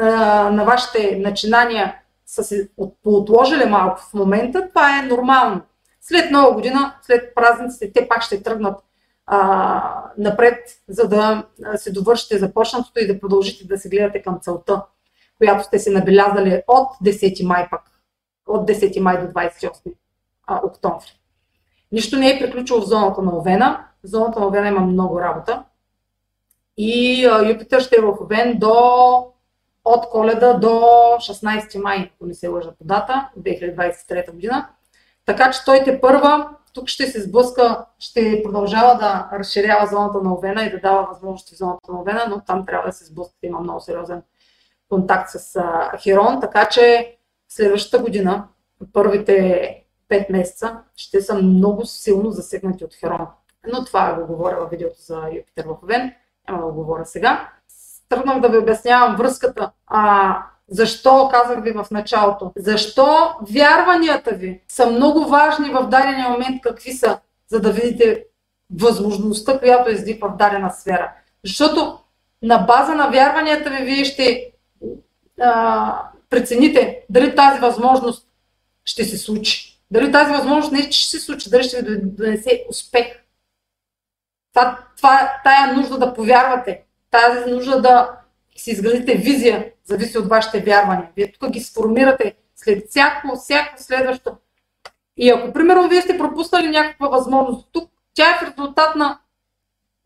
а, на вашите начинания са се поотложили малко в момента, това е нормално. След нова година, след празниците, те пак ще тръгнат а, напред, за да се довършите започнатото и да продължите да се гледате към целта която сте се набелязали от 10 май пък, от 10 май до 28 октомври. Нищо не е приключило в зоната на Овена. В зоната на Овена има много работа. И а, Юпитър ще е в Овен до от коледа до 16 май, ако не се лъжа по дата, 2023 година. Така че той те първа, тук ще се сблъска, ще продължава да разширява зоната на Овена и да дава възможности в зоната на Овена, но там трябва да се сблъска, има много сериозен контакт с а, Херон, така че следващата година, първите 5 месеца, ще са много силно засегнати от Херон. Но това го говоря във видеото за Юпитер в Овен, няма да го говоря сега. Тръгнах да ви обяснявам връзката. А, защо, казах ви в началото, защо вярванията ви са много важни в дадения момент, какви са, за да видите възможността, която е в дадена сфера. Защото на база на вярванията ви, вие ще а, прецените дали тази възможност ще се случи. Дали тази възможност не ще се случи, дали ще ви донесе успех. Това, това, тая нужда да повярвате, тази нужда да си изградите визия, зависи от вашите вярвания. Вие тук ги сформирате след всяко, всяко следващо. И ако, примерно, вие сте пропуснали някаква възможност тук, тя е в резултат на,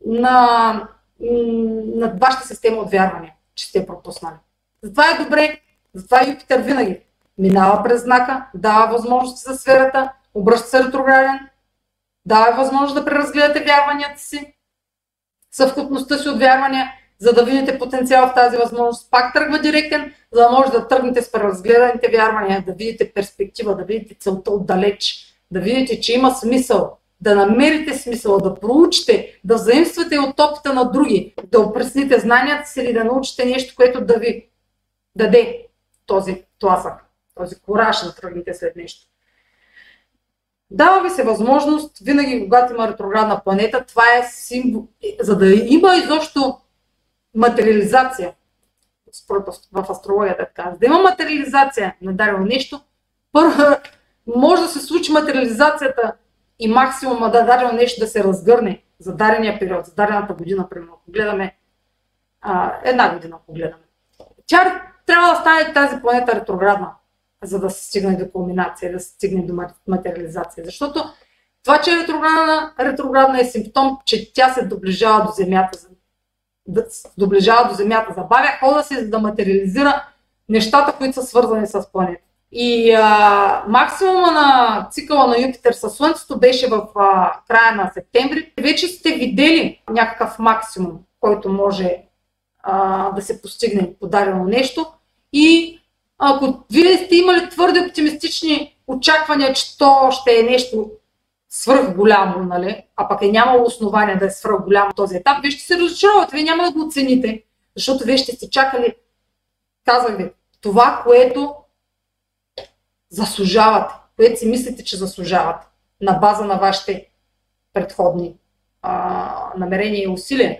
на, на вашата система от вярвания, че сте пропуснали. Затова е добре, затова Юпитер винаги минава през знака, дава възможности за сферата, обръща се ретрограден, дава възможност да преразгледате вярванията си, съвкупността си от вярвания за да видите потенциал в тази възможност. Пак тръгва директен, за да може да тръгнете с преразгледаните вярвания, да видите перспектива, да видите целта отдалеч, да видите, че има смисъл, да намерите смисъл, да проучите, да заимствате от опита на други, да опресните знанията си или да научите нещо, което да ви даде този тласък, този кораж да тръгнете след нещо. Дава ви се възможност, винаги когато има ретроградна планета, това е символ, за да има изобщо материализация, в астрологията така, да има материализация на дадено нещо, първо може да се случи материализацията и максимума да дадено нещо да се разгърне за дадения период, за дадената година, примерно, ако гледаме а, една година, ако гледаме. Тя трябва да стане тази планета ретроградна за да се стигне до кулминация, да се стигне до материализация. Защото това, че е ретроградна, ретроградна е симптом, че тя се доближава до Земята, да, доближава до Земята, забавя хода си, за да материализира нещата, които са свързани с планета. И а, максимума на цикъла на Юпитер със Слънцето беше в а, края на септември. Вече сте видели някакъв максимум, който може а, да се постигне подарено нещо. И ако вие сте имали твърде оптимистични очаквания, че то ще е нещо свръх голямо, нали? а пък е нямало основание да е свръх голямо този етап, вие ще се разочаровате, вие няма да го оцените, защото вие ще сте чакали, казвам ви, това, което заслужавате, което си мислите, че заслужавате на база на вашите предходни а, намерения и усилия.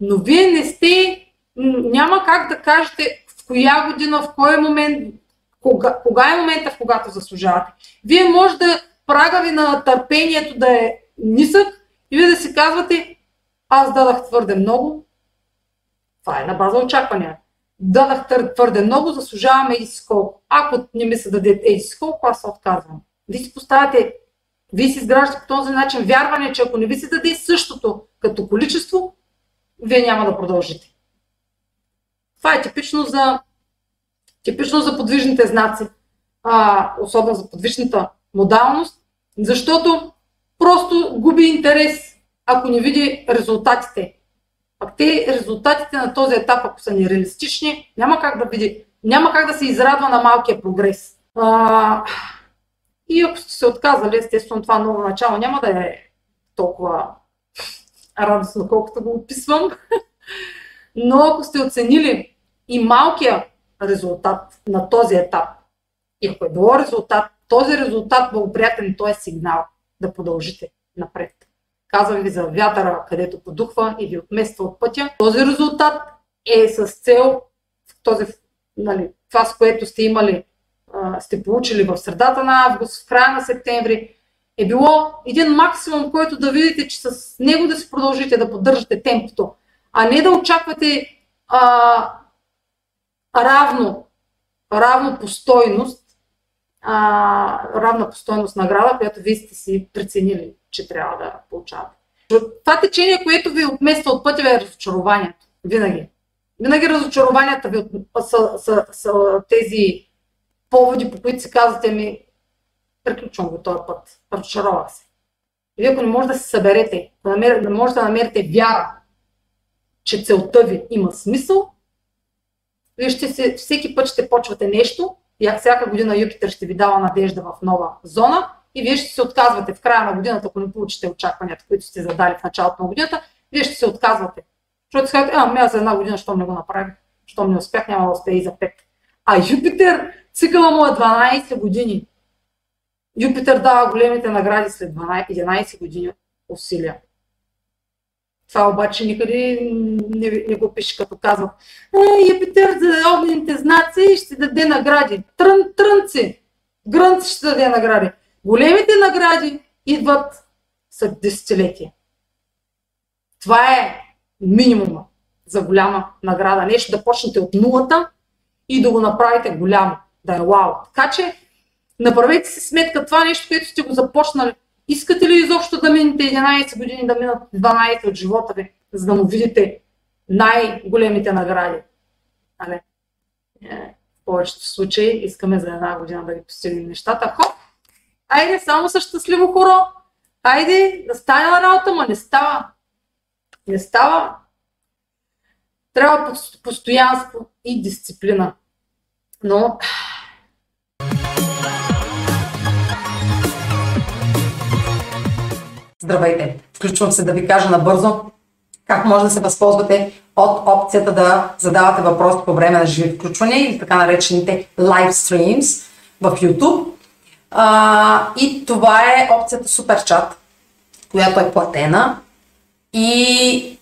Но вие не сте, няма как да кажете, коя година, в кой момент, кога, кога е момента, в когато заслужавате. Вие може да прага ви на търпението да е нисък и вие да си казвате, аз дадах твърде много. Това е на база очаквания. Дадах твърде много, заслужаваме колко. Ако не ми се даде еди си колко, аз се отказвам. Вие си поставяте, вие си изграждате по този начин вярване, че ако не ви се даде същото като количество, вие няма да продължите. Това е типично за, типично за подвижните знаци, а, особено за подвижната модалност, защото просто губи интерес, ако не види резултатите. А те резултатите на този етап, ако са нереалистични, няма как да види, няма как да се израдва на малкия прогрес. А, и ако сте се отказали, естествено това ново начало няма да е толкова радостно, колкото го описвам. Но ако сте оценили и малкия резултат на този етап, и ако е било резултат, този резултат благоприятен, той е сигнал да продължите напред. Казвам ви за вятъра, където подухва и ви отмества от пътя. Този резултат е с цел този, нали, това, с което сте имали, сте получили в средата на август, в края на септември, е било един максимум, който да видите, че с него да си продължите да поддържате темпото, а не да очаквате а, равно, равно по стойност, а, равна по награда, която вие сте си преценили, че трябва да получавате. Това течение, което ви отмества от пътя, е разочарованието. Винаги. Винаги разочарованията ви са, са, са тези поводи, по които си казвате ми, приключвам го този път, разочаровах се. Вие ако не можете да се съберете, да можете да намерите вяра, че целта ви има смисъл, вие ще се, всеки път ще почвате нещо, и всяка година Юпитер ще ви дава надежда в нова зона и вие ще се отказвате в края на годината, ако не получите очакванията, които сте задали в началото на годината, вие ще се отказвате. Защото си казвате, ами за една година, щом не го направих, щом не успях, няма да успея и за 5. А Юпитер, цикъла му е 12 години. Юпитер дава големите награди след 12, 11 години усилия. Това обаче никъде не, не го пише, като казва Юпитер за огнените знаци ще даде награди. Трън, трънци. Грънци ще даде награди. Големите награди идват след десетилетия. Това е минимума за голяма награда. Нещо да почнете от нулата и да го направите голямо. Да е вау. Така че направете си сметка това нещо, което сте го започнали Искате ли изобщо да минете 11 години, да минат 12 от живота ви, за да му видите най-големите награди? Але, е, в повечето случаи искаме за една година да ви постигнем нещата. Хоп! Айде, само са щастливо хоро! Айде, да стане на работа, ма не става. Не става. Трябва постоянство и дисциплина. Но Здравейте! Включвам се да ви кажа набързо как може да се възползвате от опцията да задавате въпроси по време на живи включвания или така наречените live streams в YouTube. А, и това е опцията Chat, която е платена и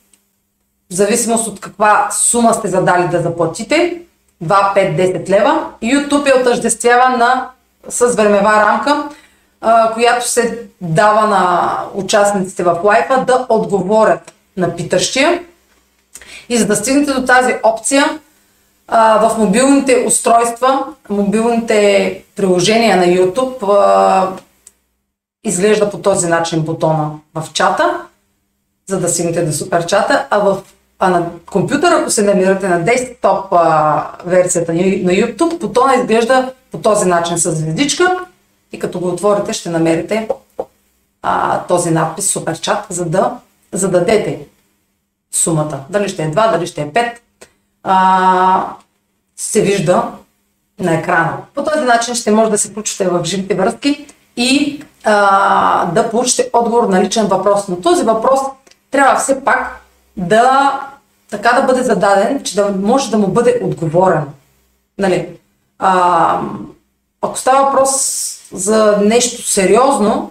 в зависимост от каква сума сте задали да заплатите, 2, 5, 10 лева, YouTube е отъждествява на, с времева рамка, а, която се дава на участниците в лайфа да отговорят на питащия. И за да стигнете до тази опция, а, в мобилните устройства, мобилните приложения на YouTube а, изглежда по този начин бутона в чата, за да стигнете до супер чата, а в а на компютъра, ако се намирате на десктоп а, версията на YouTube, бутона изглежда по този начин с звездичка и като го отворите ще намерите а, този надпис Супер чат, за да зададете сумата. Дали ще е 2, дали ще е 5, а, се вижда на екрана. По този начин ще може да се включите в живите връзки и а, да получите отговор на личен въпрос. Но този въпрос трябва все пак да така да бъде зададен, че да може да му бъде отговорен. Нали? А, ако става въпрос за нещо сериозно,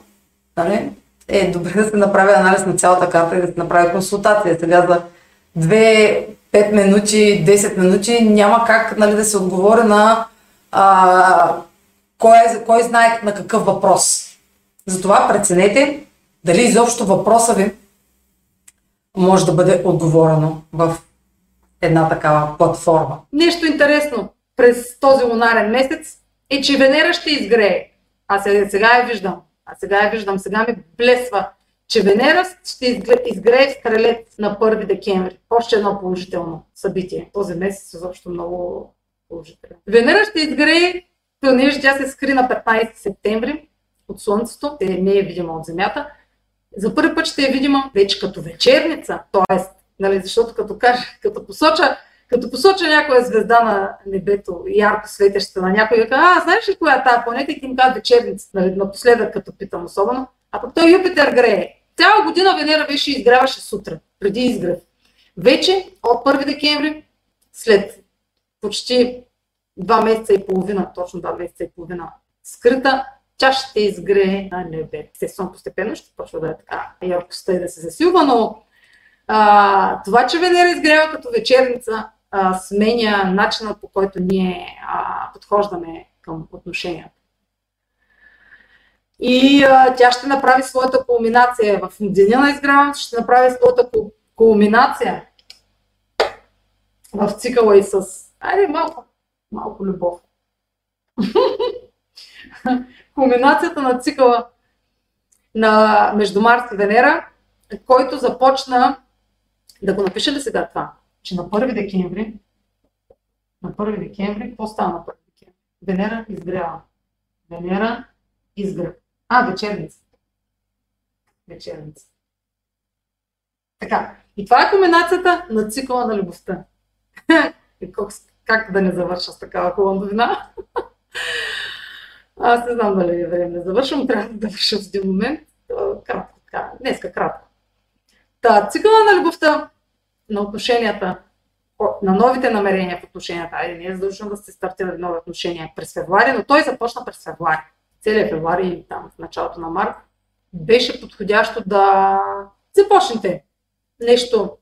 нали, е добре да се направи анализ на цялата карта и да се направи консултация. Сега за 2, 5 минути, 10 минути няма как нали, да се отговори на а, кой, е, кой знае на какъв въпрос. Затова преценете дали изобщо въпроса ви може да бъде отговорено в една такава платформа. Нещо интересно през този лунарен месец е, че Венера ще изгрее. Аз сега я виждам. А сега я виждам. Сега ми блесва, че Венера ще изгрее Стрелец на 1 декември. Още едно положително събитие. Този месец е изобщо много положителен. Венера ще изгрее, понеже тя се скри на 15 септември от Слънцето, не е видима от Земята, за първи път ще я видим вече като вечерница, т.е. Нали, защото като, кажа, като, посоча, като посоча някоя звезда на небето, ярко светеща на някой, и а, знаеш ли коя е тази планета и ти им казва вечерница, нали, напоследък като питам особено, а пък той Юпитер грее. Цяла година Венера беше изгряваше сутрин, преди изгрев. Вече от 1 декември, след почти два месеца и половина, точно два месеца и половина, скрита, тя ще изгрее на небе. Естествено, постепенно ще почва да е така яркостта и да се засилва, но а, това, че Венера изгрява като вечерница, а, сменя начина по който ние подхождаме към отношенията. И тя ще направи своята кулминация в деня на изгряването, ще направи своята кулминация в цикъла и с... Айде, малко, малко любов. кулминацията на цикъла на между Марс и Венера, който започна да го напиша ли сега това, че на 1 декември, на 1 декември, какво става на 1 декември? Венера изгрява. Венера изгря. А, вечерница. Вечерница. Така. И това е комбинацията на цикъла на любовта. как да не завърша с такава хубава? Аз не знам дали е време да завършвам, трябва да завърша в един момент. Кратко така, днеска кратко. Та, цикъла на любовта, на отношенията, на новите намерения в отношенията, айде не е задължено да се стартират нови отношения през февруари, но той започна през февруари. Целият февруари и там в началото на март беше подходящо да започнете нещо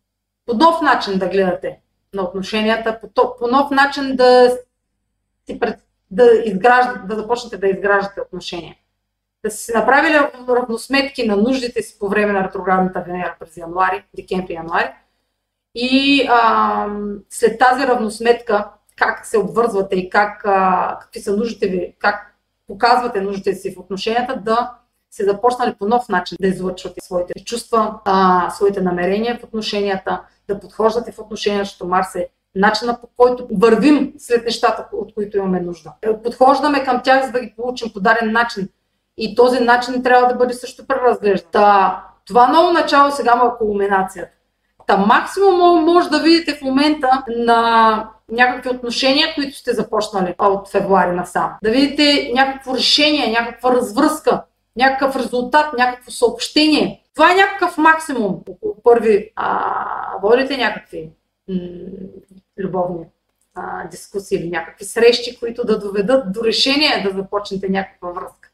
по нов начин да гледате на отношенията, по, по нов начин да си пред, да, изграждате, да започнете да изграждате отношения. Да си направили равносметки на нуждите си по време на ретроградната Венера през януари, декември-януари. И а, след тази равносметка, как се обвързвате и как, а, какви са нуждите ви, как показвате нуждите си в отношенията, да се започнали по нов начин да излъчвате своите чувства, а, своите намерения в отношенията, да подхождате в отношенията, защото Марс е начина по който вървим след нещата, от които имаме нужда. Подхождаме към тях, за да ги получим по даден начин. И този начин трябва да бъде също преразглеждан. Това ново начало сега му е кулминацията. Та максимум може да видите в момента на някакви отношения, които сте започнали от февруари насам. Да видите някакво решение, някаква развръзка, някакъв резултат, някакво съобщение. Това е някакъв максимум. Около първи а, водите някакви м- любовни а, дискусии или някакви срещи, които да доведат до решение да започнете някаква връзка.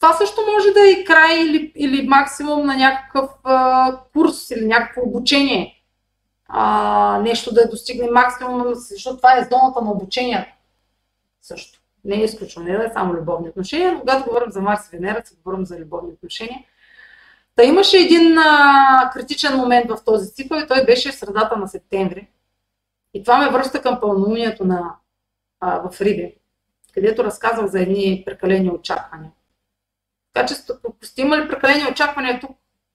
Това също може да е и край или, или максимум на някакъв а, курс или някакво обучение. А, нещо да достигне максимум, защото това е зоната на обучение. Също. Не е изключено, не е само любовни отношения, но когато говорим за Марс и Венера, се говорим за любовни отношения. Та имаше един а, критичен момент в този цикъл и той беше в средата на септември. И това ме връща към пълнолунието на, а, в Риби, където разказвах за едни прекалени очаквания. Така че, сте имали прекалени очаквания тук,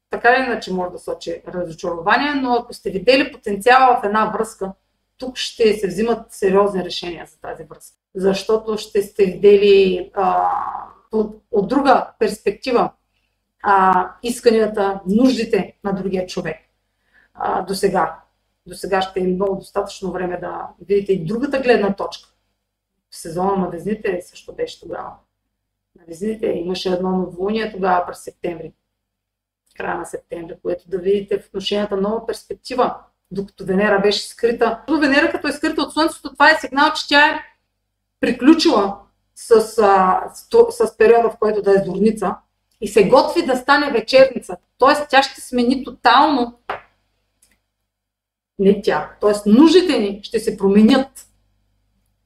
така или иначе може да сочи разочарование, но ако сте видели потенциала в една връзка, тук ще се взимат сериозни решения за тази връзка. Защото ще сте видели а, от, от друга перспектива а, исканията, нуждите на другия човек а, до сега. До сега ще е много достатъчно време да видите и другата гледна точка. В сезона на везните също беше тогава. Везните имаше едно новолуние тогава през септември. Края на септември, което да видите в отношенията нова перспектива, докато Венера беше скрита. Венера като е скрита от Слънцето, това е сигнал, че тя е приключила с, а, с, с периода, в който да е зорница и се готви да стане вечерница. Тоест тя ще смени тотално не тя. Тоест нуждите ни ще се променят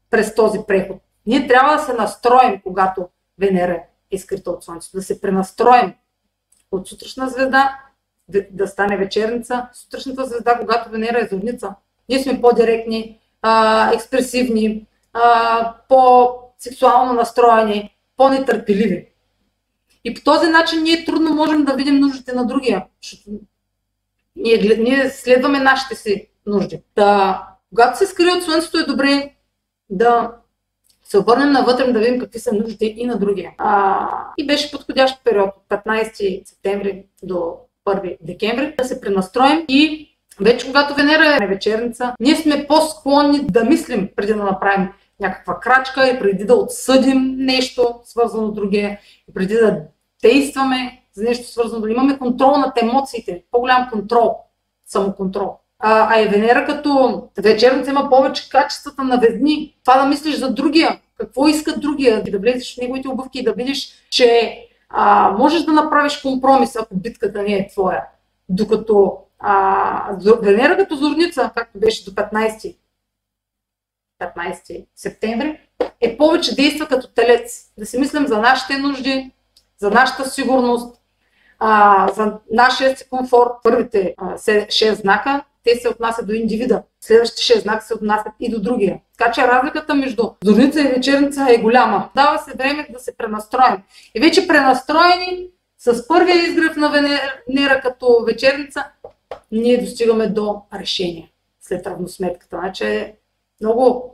през този преход. Ние трябва да се настроим, когато Венера е скрита от Слънцето, да се пренастроим от сутрешна звезда да, да стане вечерница. Сутрешната звезда, когато Венера е зорница, ние сме по-директни, а, експресивни, а, по-сексуално настроени, по-нетърпеливи. И по този начин ние трудно можем да видим нуждите на другия, защото ние, ние следваме нашите си нужди. Да, когато се скрие от Слънцето е добре да се обърнем навътре да видим какви са нуждите и на другия. А, и беше подходящ период от 15 септември до 1 декември да се пренастроим и вече когато Венера е вечерница, ние сме по-склонни да мислим преди да направим някаква крачка и преди да отсъдим нещо свързано с другия, и преди да действаме за нещо свързано, да имаме контрол над емоциите, по-голям контрол, самоконтрол. А, а е Венера като вечерница има повече качествата на везни. Това да мислиш за другия, какво иска другия, да влезеш в неговите обувки и да видиш, че а, можеш да направиш компромис, ако битката не е твоя. Докато а, Венера като зорница, както беше до 15, 15 септември, е повече действа като телец. Да си мислим за нашите нужди, за нашата сигурност, а, за нашия си комфорт. Първите а, 6 знака те се отнасят до индивида. Следващите 6 знака се отнасят и до другия. Така че разликата между зорница и вечерница е голяма. Дава се време да се пренастроим. И вече пренастроени с първия изгрев на Венера като вечерница, ние достигаме до решение след равносметката. Значи много...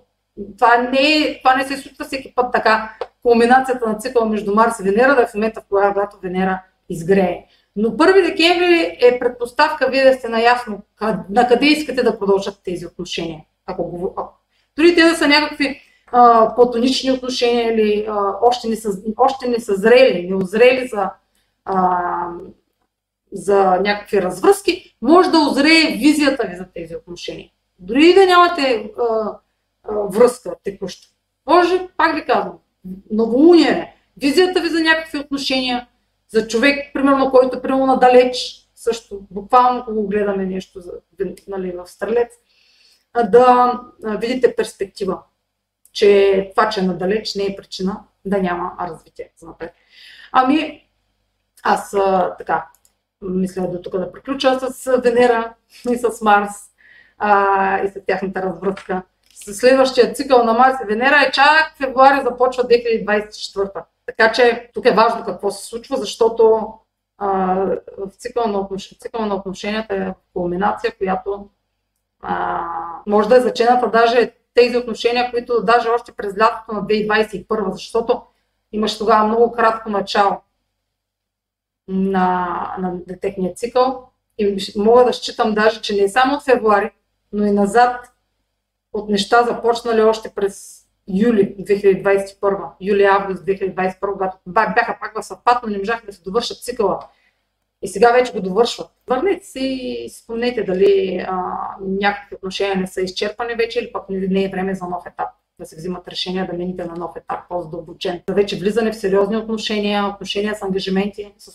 Това не, това не се случва всеки път така. Кулминацията на цикъла между Марс и Венера да е в момента, в когато Венера изгрее. Но 1 декември е предпоставка вие да сте наясно на къде искате да продължат тези отношения. Ако го, дори те да са някакви а, платонични отношения или а, още, не са, още не са зрели, не озрели за, а, за някакви развръзки, може да озрее визията ви за тези отношения. Дори да нямате а, а, връзка текуща. Може, пак ви казвам, новолуние. Визията ви за някакви отношения, за човек, примерно, който примерно надалеч, също, буквално, ако го гледаме нещо за, нали, в Стрелец, да видите перспектива, че това, че е надалеч, не е причина да няма развитие за напред. Ами, аз така, мисля до тук да приключа с Венера и с Марс а, и с тяхната развръзка. Следващия цикъл на Марс и Венера е чак февруари започва 2024. Така че тук е важно какво се случва, защото а, в цикъл на, отнош... цикъл на отношенията е кулминация, която а, може да е зачената даже тези отношения, които даже още през лятото на 2021, защото имаш тогава много кратко начало на, на детектния цикъл. И мога да считам даже, че не само от февруари, но и назад от неща започнали още през юли 2021, юли-август 2021, когато бяха пак в съвпад, но не можаха да се довършат цикъла. И сега вече го довършват. Върнете се и спомнете дали а, някакви отношения не са изчерпани вече или пък не е време за нов етап да се взимат решения да минете на нов етап, по-задълбочен. За вече влизане в сериозни отношения, отношения с ангажименти, с,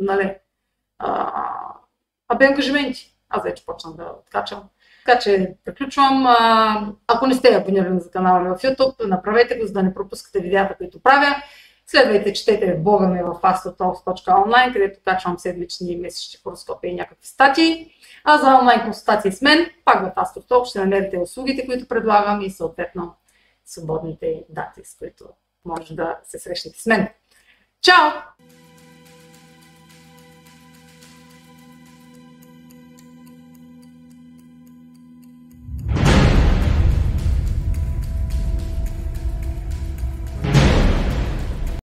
нали, а, а ангажименти. Аз вече почнах да откачам. Така че приключвам. Ако не сте абонирани за канала ми в YouTube, направете го, за да не пропускате видеята, които правя. Следвайте, четете блога ми в astrotalks.online, където качвам седмични и месечни хороскопи и някакви статии. А за онлайн консултации с мен, пак в AstroTalk ще намерите услугите, които предлагам и съответно свободните дати, с които може да се срещнете с мен. Чао!